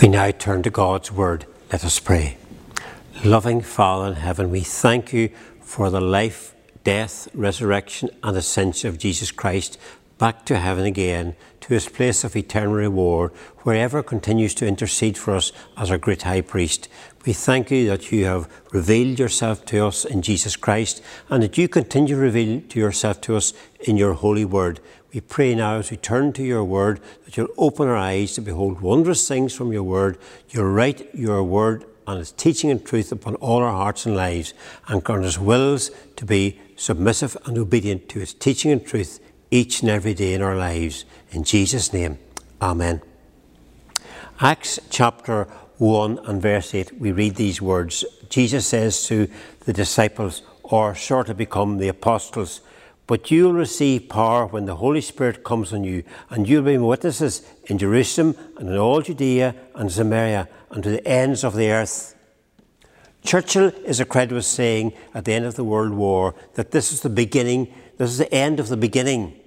We now turn to God's Word. Let us pray. Loving Father in heaven, we thank you for the life, death, resurrection, and ascension of Jesus Christ back to heaven again, to his place of eternal reward, wherever continues to intercede for us as our great high priest. We thank you that you have revealed yourself to us in Jesus Christ and that you continue to reveal to yourself to us in your holy word. We pray now as we turn to your word that you'll open our eyes to behold wondrous things from your word. You'll write your word and its teaching and truth upon all our hearts and lives, and grant us wills to be submissive and obedient to its teaching and truth each and every day in our lives. In Jesus' name, Amen. Acts chapter 1 and verse 8, we read these words. Jesus says to the disciples, or shortly become the apostles, but you'll receive power when the Holy Spirit comes on you, and you'll be witnesses in Jerusalem and in all Judea and Samaria and to the ends of the earth. Churchill is accredited with saying at the end of the World War that this is the beginning, this is the end of the beginning.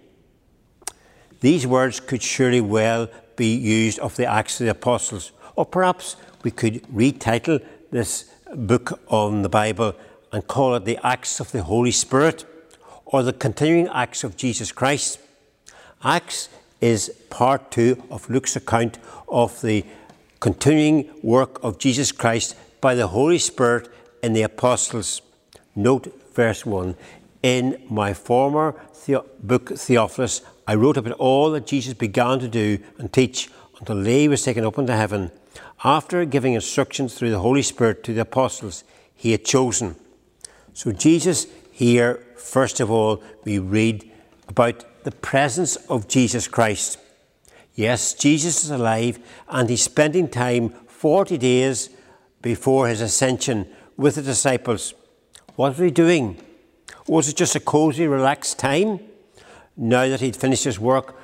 These words could surely well be used of the Acts of the Apostles, or perhaps we could retitle this book on the Bible and call it the Acts of the Holy Spirit or the continuing acts of Jesus Christ. Acts is part two of Luke's account of the continuing work of Jesus Christ by the Holy Spirit in the apostles. Note verse 1 In my former the- book, Theophilus, I wrote about all that Jesus began to do and teach until he was taken up into heaven. After giving instructions through the Holy Spirit to the apostles he had chosen. So Jesus here, first of all, we read about the presence of Jesus Christ. Yes, Jesus is alive and he's spending time 40 days before his ascension with the disciples. What was he doing? Was it just a cozy, relaxed time? Now that he'd finished his work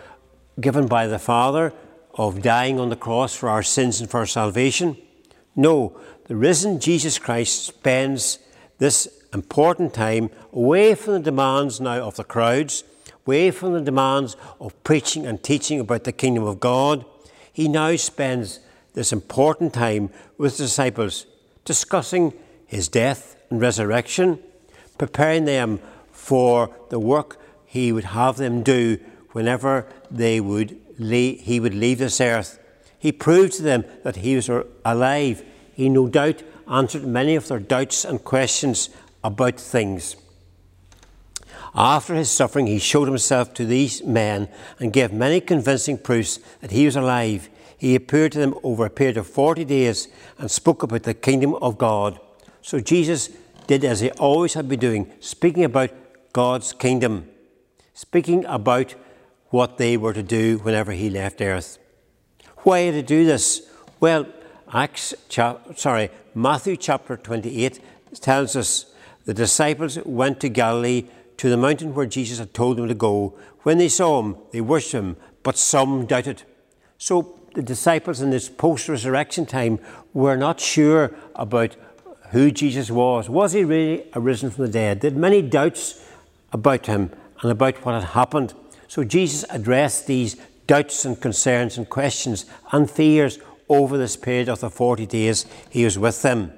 given by the Father of dying on the cross for our sins and for our salvation? No, the risen Jesus Christ spends this important time away from the demands now of the crowds, away from the demands of preaching and teaching about the kingdom of God. He now spends this important time with the disciples discussing his death and resurrection, preparing them for the work he would have them do whenever they would leave, he would leave this earth. He proved to them that he was alive. He no doubt answered many of their doubts and questions about things. After his suffering, he showed himself to these men and gave many convincing proofs that he was alive. He appeared to them over a period of 40 days and spoke about the kingdom of God. So Jesus did as he always had been doing, speaking about God's kingdom, speaking about what they were to do whenever he left earth. Why did he do this? Well, Acts, sorry, Matthew chapter 28 tells us the disciples went to Galilee to the mountain where Jesus had told them to go. When they saw him, they worshipped him, but some doubted. So the disciples in this post resurrection time were not sure about who Jesus was. Was he really arisen from the dead? They had many doubts about him and about what had happened. So Jesus addressed these doubts and concerns and questions and fears over this period of the 40 days he was with them.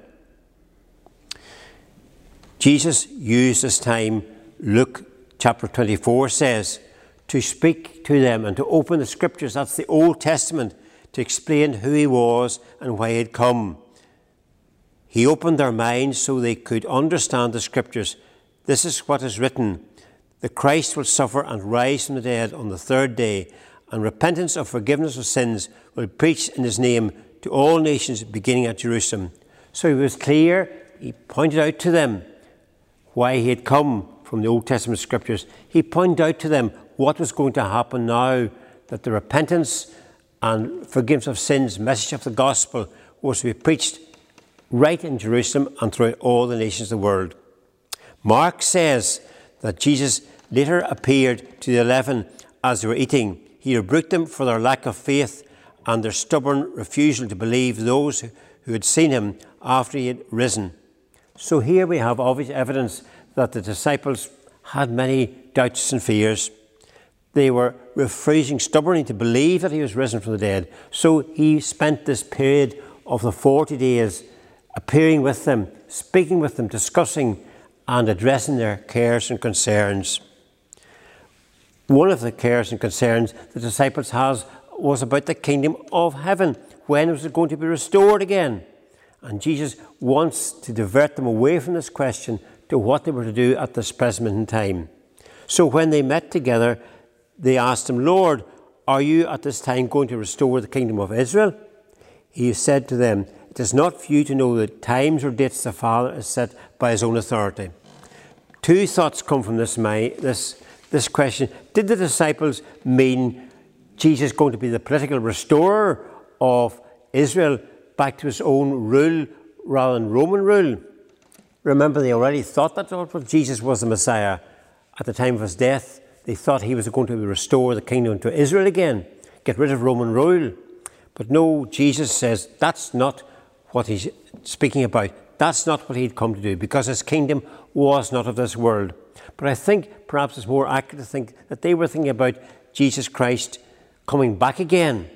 Jesus used this time, Luke chapter 24 says, to speak to them and to open the scriptures, that's the Old Testament, to explain who he was and why he had come. He opened their minds so they could understand the scriptures. This is what is written The Christ will suffer and rise from the dead on the third day, and repentance of forgiveness of sins will be preached in his name to all nations, beginning at Jerusalem. So he was clear, he pointed out to them why he had come from the Old Testament scriptures. He pointed out to them what was going to happen now that the repentance and forgiveness of sins message of the gospel was to be preached right in Jerusalem and throughout all the nations of the world. Mark says that Jesus later appeared to the eleven as they were eating. He rebuked them for their lack of faith and their stubborn refusal to believe those who had seen him after he had risen. So here we have obvious evidence that the disciples had many doubts and fears. They were refusing stubbornly to believe that he was risen from the dead. So he spent this period of the 40 days appearing with them, speaking with them, discussing and addressing their cares and concerns. One of the cares and concerns the disciples has was about the kingdom of heaven. When was it going to be restored again? And Jesus wants to divert them away from this question to what they were to do at this present time. So when they met together, they asked him, Lord, are you at this time going to restore the kingdom of Israel? He said to them, It is not for you to know the times or dates the Father has set by his own authority. Two thoughts come from this, this, this question. Did the disciples mean Jesus going to be the political restorer of Israel back to his own rule rather than Roman rule? Remember, they already thought that Jesus was the Messiah at the time of his death. They thought he was going to restore the kingdom to Israel again, get rid of Roman rule. But no, Jesus says that's not what he's speaking about. That's not what he'd come to do because his kingdom was not of this world. But I think perhaps it's more accurate to think that they were thinking about Jesus Christ coming back again.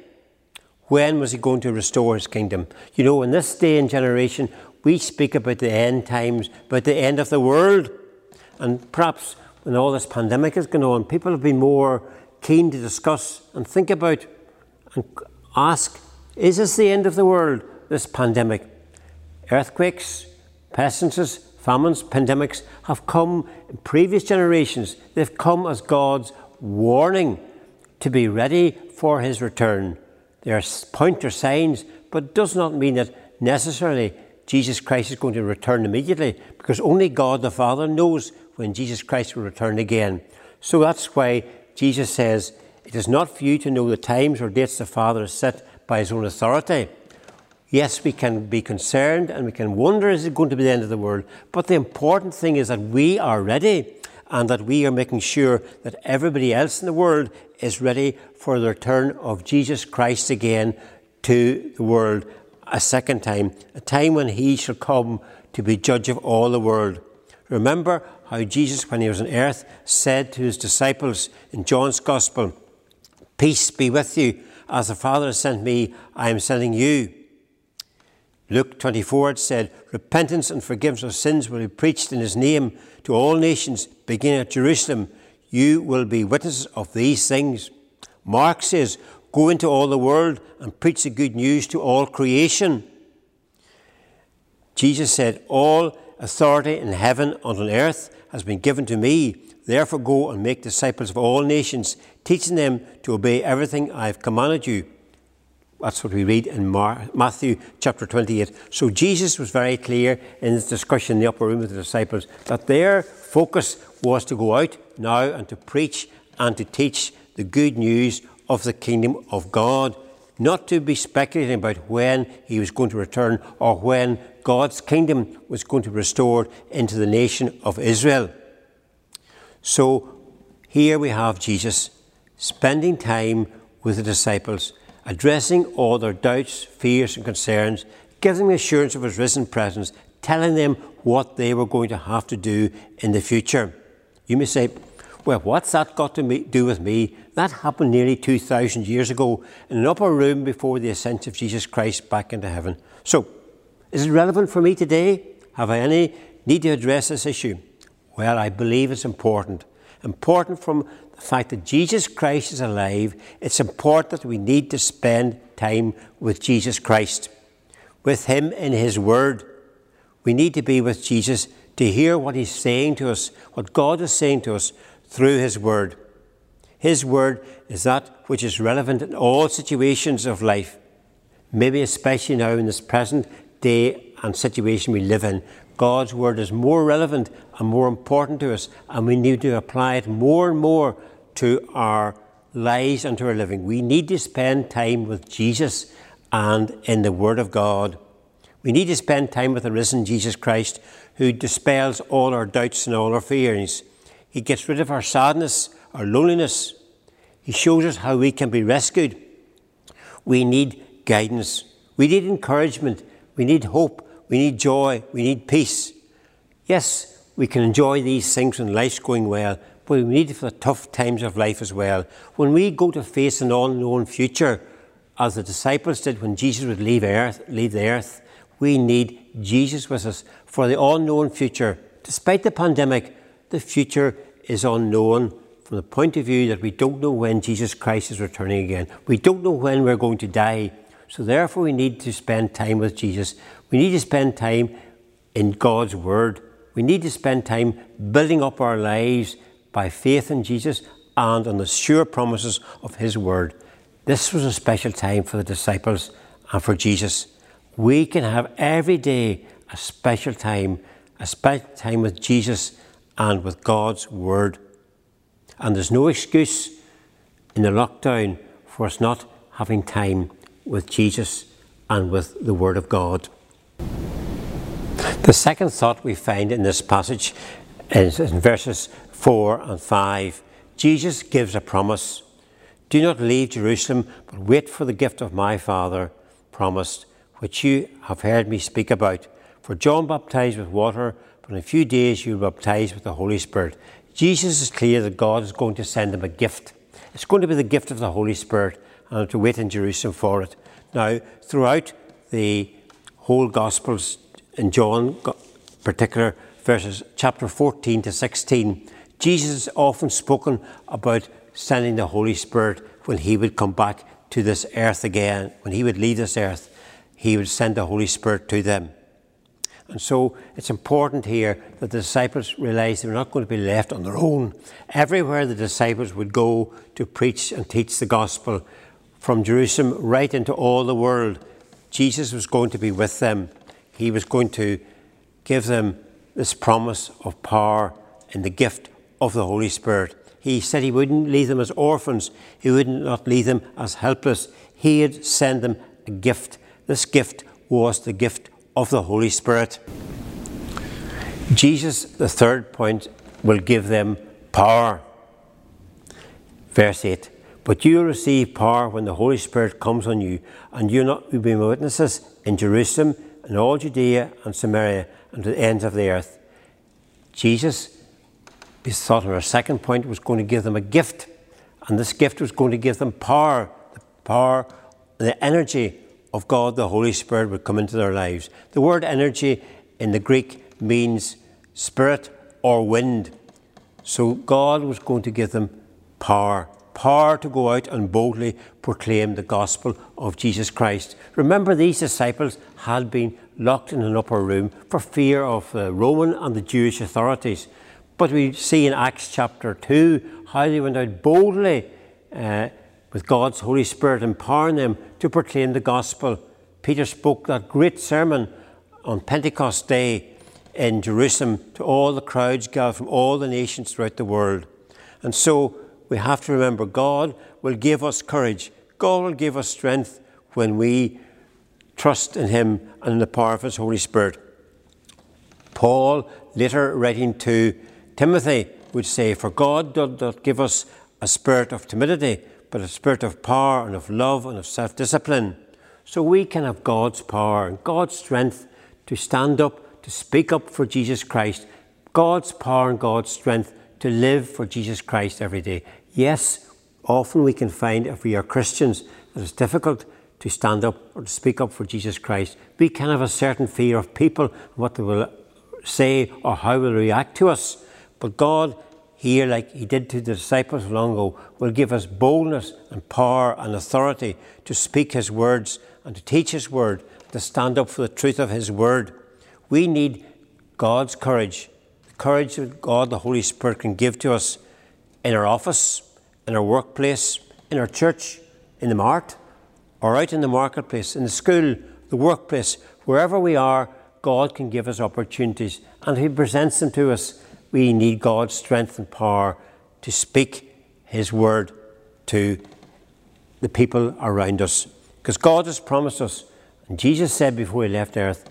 When was he going to restore his kingdom? You know, in this day and generation, we speak about the end times, about the end of the world. And perhaps when all this pandemic has gone on, people have been more keen to discuss and think about and ask is this the end of the world, this pandemic? Earthquakes, pestilences, famines, pandemics have come in previous generations. They've come as God's warning to be ready for his return. They are pointer signs, but does not mean that necessarily Jesus Christ is going to return immediately, because only God the Father knows when Jesus Christ will return again. So that's why Jesus says, it is not for you to know the times or dates the Father has set by his own authority. Yes, we can be concerned and we can wonder is it going to be the end of the world? But the important thing is that we are ready and that we are making sure that everybody else in the world is ready for the return of Jesus Christ again to the world a second time, a time when he shall come to be judge of all the world. Remember how Jesus, when he was on earth, said to his disciples in John's Gospel, Peace be with you. As the Father has sent me, I am sending you. Luke 24 it said, Repentance and forgiveness of sins will be preached in his name to all nations, beginning at Jerusalem. You will be witnesses of these things. Mark says, Go into all the world and preach the good news to all creation. Jesus said, All authority in heaven and on earth has been given to me. Therefore, go and make disciples of all nations, teaching them to obey everything I have commanded you. That's what we read in Matthew chapter 28. So Jesus was very clear in his discussion in the upper room with the disciples that their focus was to go out now and to preach and to teach the good news of the kingdom of God, not to be speculating about when he was going to return or when God's kingdom was going to be restored into the nation of Israel. So here we have Jesus spending time with the disciples, addressing all their doubts, fears, and concerns, giving them assurance of his risen presence, telling them what they were going to have to do in the future. You may say, well, what's that got to do with me? That happened nearly 2,000 years ago in an upper room before the ascent of Jesus Christ back into heaven. So, is it relevant for me today? Have I any need to address this issue? Well, I believe it's important. Important from the fact that Jesus Christ is alive, it's important that we need to spend time with Jesus Christ, with Him in His Word. We need to be with Jesus to hear what He's saying to us, what God is saying to us through His Word. His Word is that which is relevant in all situations of life, maybe especially now in this present day and situation we live in, God's Word is more relevant and more important to us, and we need to apply it more and more to our lives and to our living. We need to spend time with Jesus and in the Word of God. We need to spend time with the risen Jesus Christ, who dispels all our doubts and all our fears. He gets rid of our sadness, our loneliness. He shows us how we can be rescued. We need guidance. We need encouragement. We need hope. We need joy. We need peace. Yes, we can enjoy these things when life's going well, but we need it for the tough times of life as well. When we go to face an unknown future, as the disciples did when Jesus would leave earth, leave the earth, we need Jesus with us for the unknown future. Despite the pandemic, the future is unknown from the point of view that we don't know when Jesus Christ is returning again. We don't know when we're going to die. So, therefore, we need to spend time with Jesus. We need to spend time in God's Word. We need to spend time building up our lives by faith in Jesus and on the sure promises of His Word. This was a special time for the disciples and for Jesus. We can have every day a special time, a special time with Jesus and with God's Word. And there's no excuse in the lockdown for us not having time with Jesus and with the Word of God. The second thought we find in this passage is in verses 4 and 5. Jesus gives a promise Do not leave Jerusalem, but wait for the gift of my Father promised, which you have heard me speak about. For John baptized with water, but in a few days you will baptize with the Holy Spirit. Jesus is clear that God is going to send him a gift. It's going to be the gift of the Holy Spirit, and to wait in Jerusalem for it. Now, throughout the whole Gospels, in John, particular verses chapter 14 to 16, Jesus often spoken about sending the Holy Spirit when he would come back to this earth again. When he would leave this earth, he would send the Holy Spirit to them. And so it's important here that the disciples realize they're not going to be left on their own. Everywhere the disciples would go to preach and teach the gospel, from Jerusalem right into all the world, Jesus was going to be with them. He was going to give them this promise of power and the gift of the Holy Spirit. He said he wouldn't leave them as orphans, he would not leave them as helpless. He'd send them a gift. This gift was the gift of the Holy Spirit. Jesus, the third point, will give them power. Verse 8 But you will receive power when the Holy Spirit comes on you, and you will be my witnesses in Jerusalem and all Judea and Samaria and to the ends of the earth. Jesus, we thought in our second point, was going to give them a gift, and this gift was going to give them power the power, the energy of God, the Holy Spirit, would come into their lives. The word energy in the Greek means spirit or wind. So God was going to give them power power to go out and boldly proclaim the gospel of Jesus Christ. Remember, these disciples had been locked in an upper room for fear of the Roman and the Jewish authorities. But we see in Acts chapter 2 how they went out boldly uh, with God's Holy Spirit empowering them to proclaim the gospel. Peter spoke that great sermon on Pentecost Day in Jerusalem to all the crowds gathered from all the nations throughout the world. And so we have to remember God will give us courage, God will give us strength when we trust in Him and in the power of His Holy Spirit. Paul, later writing to Timothy, would say, For God does not give us a spirit of timidity, but a spirit of power and of love and of self discipline. So we can have God's power and God's strength to stand up, to speak up for Jesus Christ, God's power and God's strength to live for Jesus Christ every day. Yes, often we can find if we are Christians that it's difficult to stand up or to speak up for Jesus Christ. We can have a certain fear of people, what they will say or how they will react to us. But God here, like He did to the disciples long ago, will give us boldness and power and authority to speak His words and to teach His word, to stand up for the truth of His word. We need God's courage, courage that God, the Holy Spirit, can give to us in our office, in our workplace, in our church, in the mart, or out in the marketplace, in the school, the workplace, wherever we are, God can give us opportunities. And if He presents them to us, we need God's strength and power to speak His word to the people around us. Because God has promised us, and Jesus said before He left earth,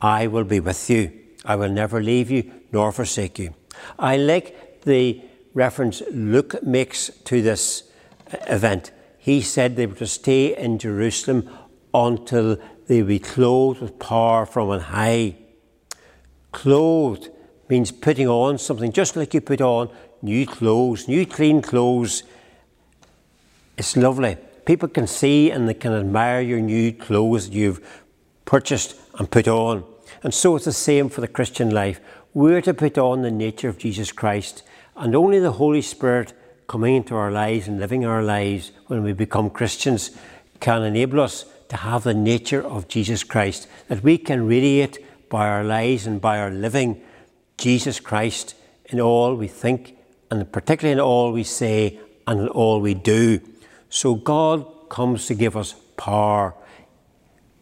I will be with you. I will never leave you nor forsake you. I like the reference Luke makes to this uh, event. He said they were to stay in Jerusalem until they be clothed with power from on high. Clothed means putting on something, just like you put on new clothes, new clean clothes. It's lovely. People can see and they can admire your new clothes you've purchased and put on. And so it's the same for the Christian life. We're to put on the nature of Jesus Christ, and only the Holy Spirit coming into our lives and living our lives when we become Christians can enable us to have the nature of Jesus Christ, that we can radiate by our lives and by our living Jesus Christ in all we think and particularly in all we say and in all we do. So God comes to give us power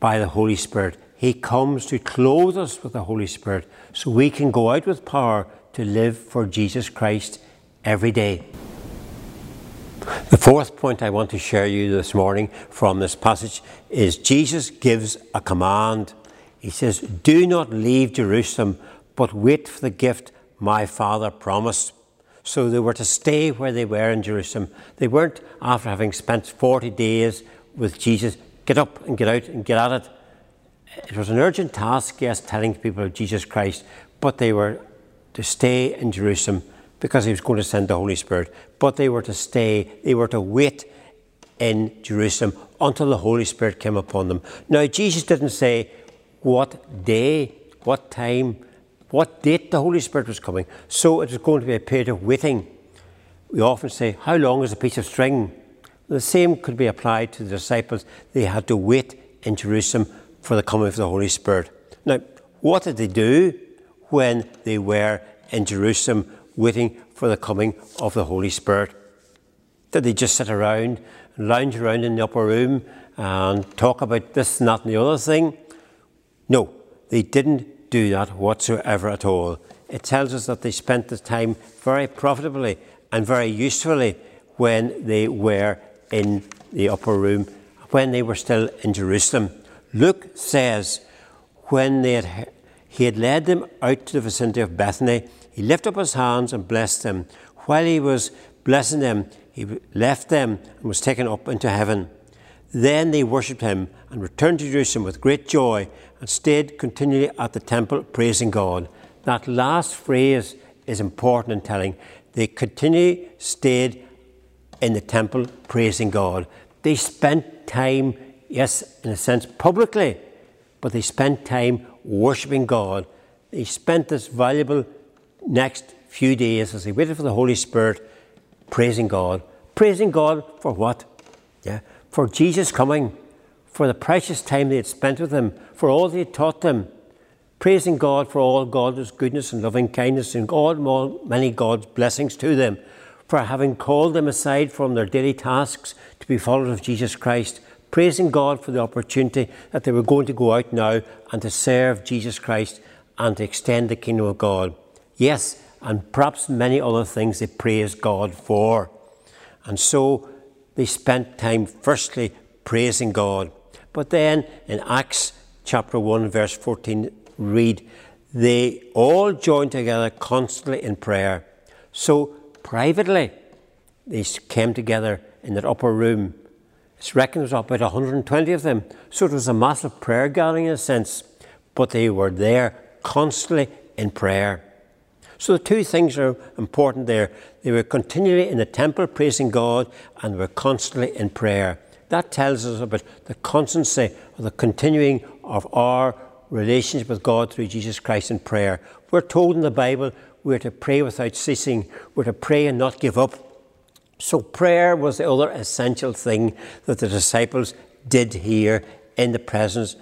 by the Holy Spirit. He comes to clothe us with the Holy Spirit so we can go out with power to live for Jesus Christ every day. The fourth point I want to share you this morning from this passage is Jesus gives a command. He says, Do not leave Jerusalem, but wait for the gift my Father promised. So they were to stay where they were in Jerusalem. They weren't, after having spent 40 days with Jesus, get up and get out and get at it. It was an urgent task, yes, telling people of Jesus Christ, but they were to stay in Jerusalem because he was going to send the Holy Spirit. But they were to stay, they were to wait in Jerusalem until the Holy Spirit came upon them. Now, Jesus didn't say what day, what time, what date the Holy Spirit was coming. So it was going to be a period of waiting. We often say, How long is a piece of string? The same could be applied to the disciples. They had to wait in Jerusalem for the coming of the Holy Spirit. Now, what did they do when they were in Jerusalem waiting for the coming of the Holy Spirit? Did they just sit around, lounge around in the upper room, and talk about this, and that, and the other thing? No, they didn't do that whatsoever at all. It tells us that they spent the time very profitably and very usefully when they were in the upper room, when they were still in Jerusalem. Luke says, when had, he had led them out to the vicinity of Bethany, he lifted up his hands and blessed them. While he was blessing them, he left them and was taken up into heaven. Then they worshipped him and returned to Jerusalem with great joy and stayed continually at the temple praising God. That last phrase is important in telling. They continually stayed in the temple praising God. They spent time, yes, in a sense, publicly, but they spent time worshipping God. They spent this valuable next few days as they waited for the Holy Spirit praising God. Praising God for what? Yeah, for Jesus coming for the precious time they had spent with him, for all they had taught them, praising God for all God's goodness and loving kindness and God, many God's blessings to them, for having called them aside from their daily tasks to be followers of Jesus Christ, praising God for the opportunity that they were going to go out now and to serve Jesus Christ and to extend the kingdom of God. Yes, and perhaps many other things they praised God for. And so they spent time firstly praising God. But then in Acts chapter 1, verse 14, read, They all joined together constantly in prayer. So privately, they came together in that upper room. It's reckoned there was about 120 of them. So it was a massive prayer gathering in a sense, but they were there constantly in prayer. So the two things are important there. They were continually in the temple praising God and were constantly in prayer. That tells us about the constancy or the continuing of our relationship with God through Jesus Christ in prayer. We're told in the Bible we're to pray without ceasing, we're to pray and not give up. So, prayer was the other essential thing that the disciples did here in the presence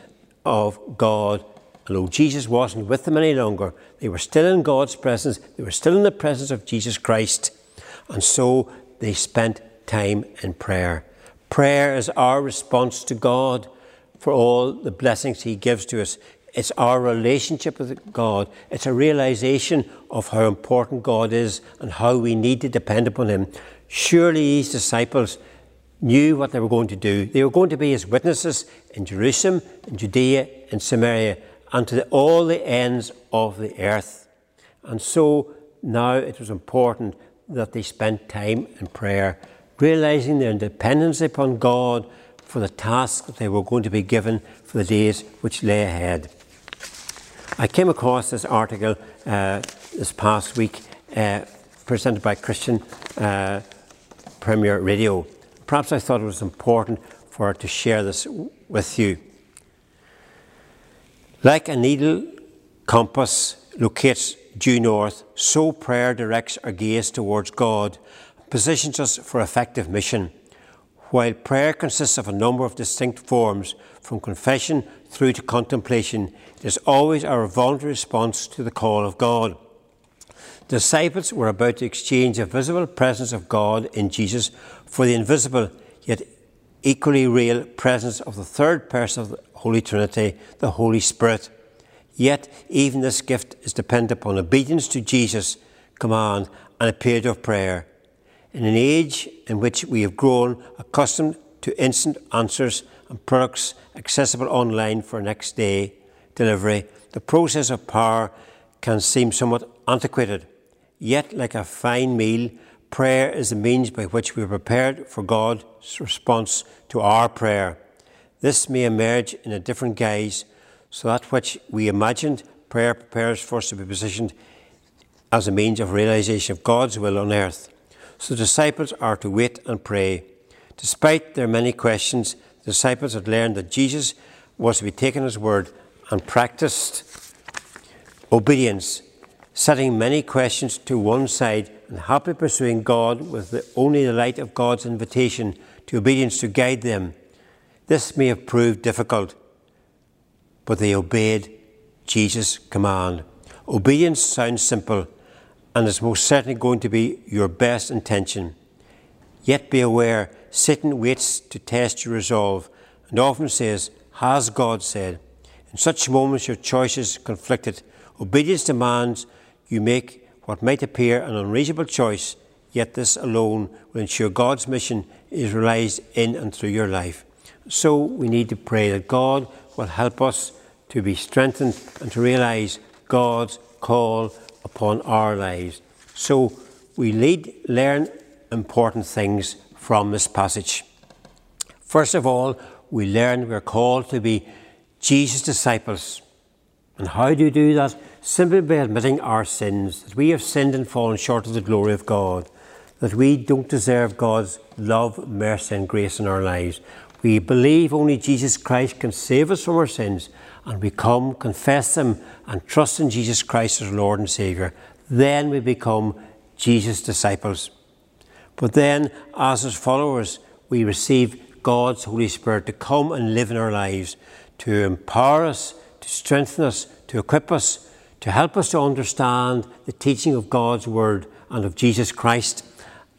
of God. Although Jesus wasn't with them any longer, they were still in God's presence, they were still in the presence of Jesus Christ, and so they spent time in prayer. Prayer is our response to God for all the blessings He gives to us. It's our relationship with God. It's a realization of how important God is and how we need to depend upon Him. Surely these disciples knew what they were going to do. They were going to be His witnesses in Jerusalem, in Judea, in Samaria, and to all the ends of the earth. And so now it was important that they spent time in prayer realizing their dependence upon God for the task that they were going to be given for the days which lay ahead. I came across this article uh, this past week uh, presented by Christian uh, Premier Radio. Perhaps I thought it was important for her to share this with you. Like a needle compass locates due north, so prayer directs our gaze towards God, positions us for effective mission. While prayer consists of a number of distinct forms, from confession through to contemplation, it is always our voluntary response to the call of God. Disciples were about to exchange the visible presence of God in Jesus for the invisible, yet equally real presence of the third person of the Holy Trinity, the Holy Spirit. Yet, even this gift is dependent upon obedience to Jesus' command and a period of prayer. In an age in which we have grown accustomed to instant answers and products accessible online for next day delivery, the process of prayer can seem somewhat antiquated. Yet, like a fine meal, prayer is the means by which we are prepared for God's response to our prayer. This may emerge in a different guise so that which we imagined prayer prepares for us to be positioned as a means of realization of God's will on earth. So disciples are to wait and pray. Despite their many questions, the disciples had learned that Jesus was to be taken as word and practiced obedience, setting many questions to one side and happily pursuing God with the, only the light of God's invitation to obedience to guide them. This may have proved difficult but they obeyed Jesus' command. Obedience sounds simple and is most certainly going to be your best intention. Yet be aware, Satan waits to test your resolve and often says, Has God said? In such moments, your choice is conflicted. Obedience demands you make what might appear an unreasonable choice, yet this alone will ensure God's mission is realized in and through your life. So we need to pray that God will help us to be strengthened and to realize God's call upon our lives. So we lead, learn important things from this passage. First of all, we learn we're called to be Jesus' disciples. And how do you do that? Simply by admitting our sins, that we have sinned and fallen short of the glory of God, that we don't deserve God's love, mercy, and grace in our lives. We believe only Jesus Christ can save us from our sins, and we come, confess them, and trust in Jesus Christ as Lord and Saviour. Then we become Jesus' disciples. But then, as His followers, we receive God's Holy Spirit to come and live in our lives, to empower us, to strengthen us, to equip us, to help us to understand the teaching of God's Word and of Jesus Christ,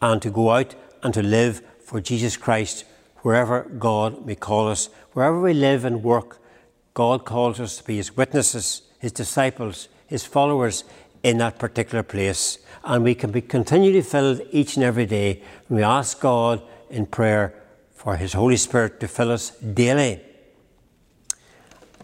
and to go out and to live for Jesus Christ wherever God may call us. Wherever we live and work, God calls us to be His witnesses, His disciples, His followers in that particular place. And we can be continually filled each and every day. And we ask God in prayer for His Holy Spirit to fill us daily.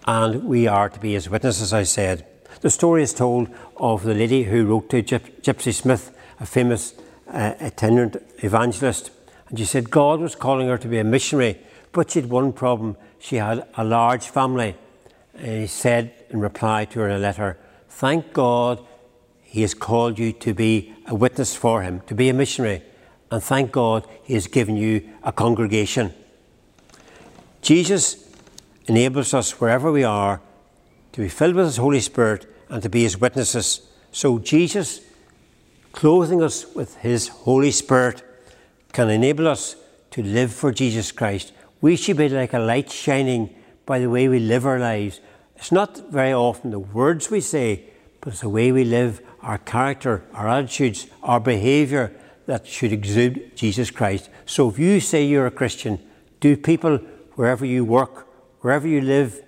And we are to be His witnesses, I said. The story is told of the lady who wrote to Gypsy Smith, a famous uh, itinerant evangelist and she said God was calling her to be a missionary, but she had one problem. She had a large family. And he said in reply to her in a letter, Thank God he has called you to be a witness for him, to be a missionary. And thank God he has given you a congregation. Jesus enables us wherever we are to be filled with his Holy Spirit and to be his witnesses. So Jesus, clothing us with his Holy Spirit, can enable us to live for Jesus Christ. We should be like a light shining by the way we live our lives. It's not very often the words we say, but it's the way we live, our character, our attitudes, our behaviour that should exude Jesus Christ. So if you say you're a Christian, do people, wherever you work, wherever you live,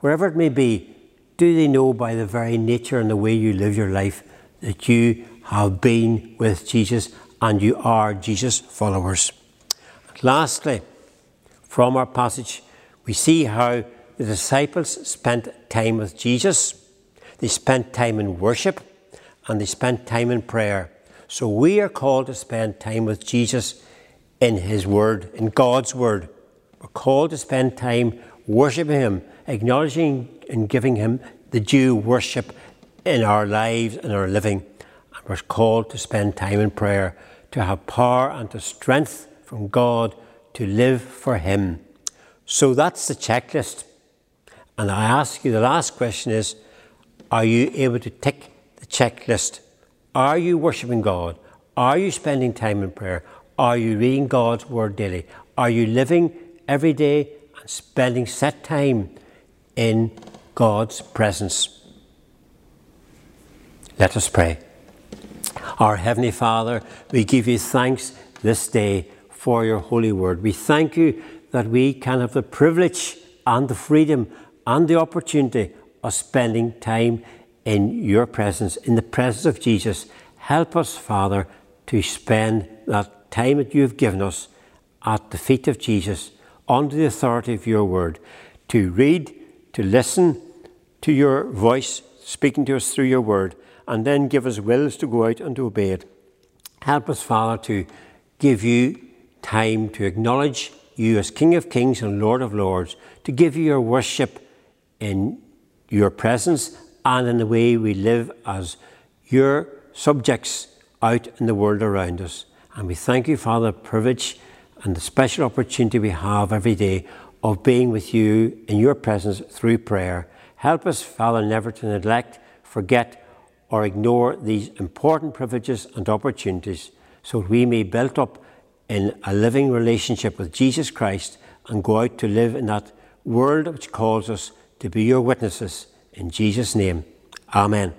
wherever it may be, do they know by the very nature and the way you live your life that you have been with Jesus and you are Jesus' followers. Lastly, from our passage, we see how the disciples spent time with Jesus, they spent time in worship, and they spent time in prayer. So we are called to spend time with Jesus in His Word, in God's Word. We're called to spend time worshipping Him, acknowledging and giving Him the due worship in our lives and our living. and we're called to spend time in prayer, to have power and to strength from God to live for Him. So that's the checklist. And I ask you the last question is Are you able to tick the checklist? Are you worshipping God? Are you spending time in prayer? Are you reading God's Word daily? Are you living every day and spending set time in God's presence? Let us pray. Our Heavenly Father, we give you thanks this day for your holy word. We thank you that we can have the privilege and the freedom and the opportunity of spending time in your presence, in the presence of Jesus. Help us, Father, to spend that time that you have given us at the feet of Jesus, under the authority of your word, to read, to listen to your voice speaking to us through your word, and then give us wills to go out and to obey it. Help us, Father, to give you time to acknowledge you as King of Kings and Lord of Lords, to give you your worship in your presence and in the way we live as your subjects out in the world around us. And we thank you, Father, the privilege and the special opportunity we have every day of being with you in your presence through prayer. Help us, Father, never to neglect, forget, or ignore these important privileges and opportunities so that we may build up in a living relationship with Jesus Christ and go out to live in that world which calls us to be your witnesses. In Jesus' name, Amen.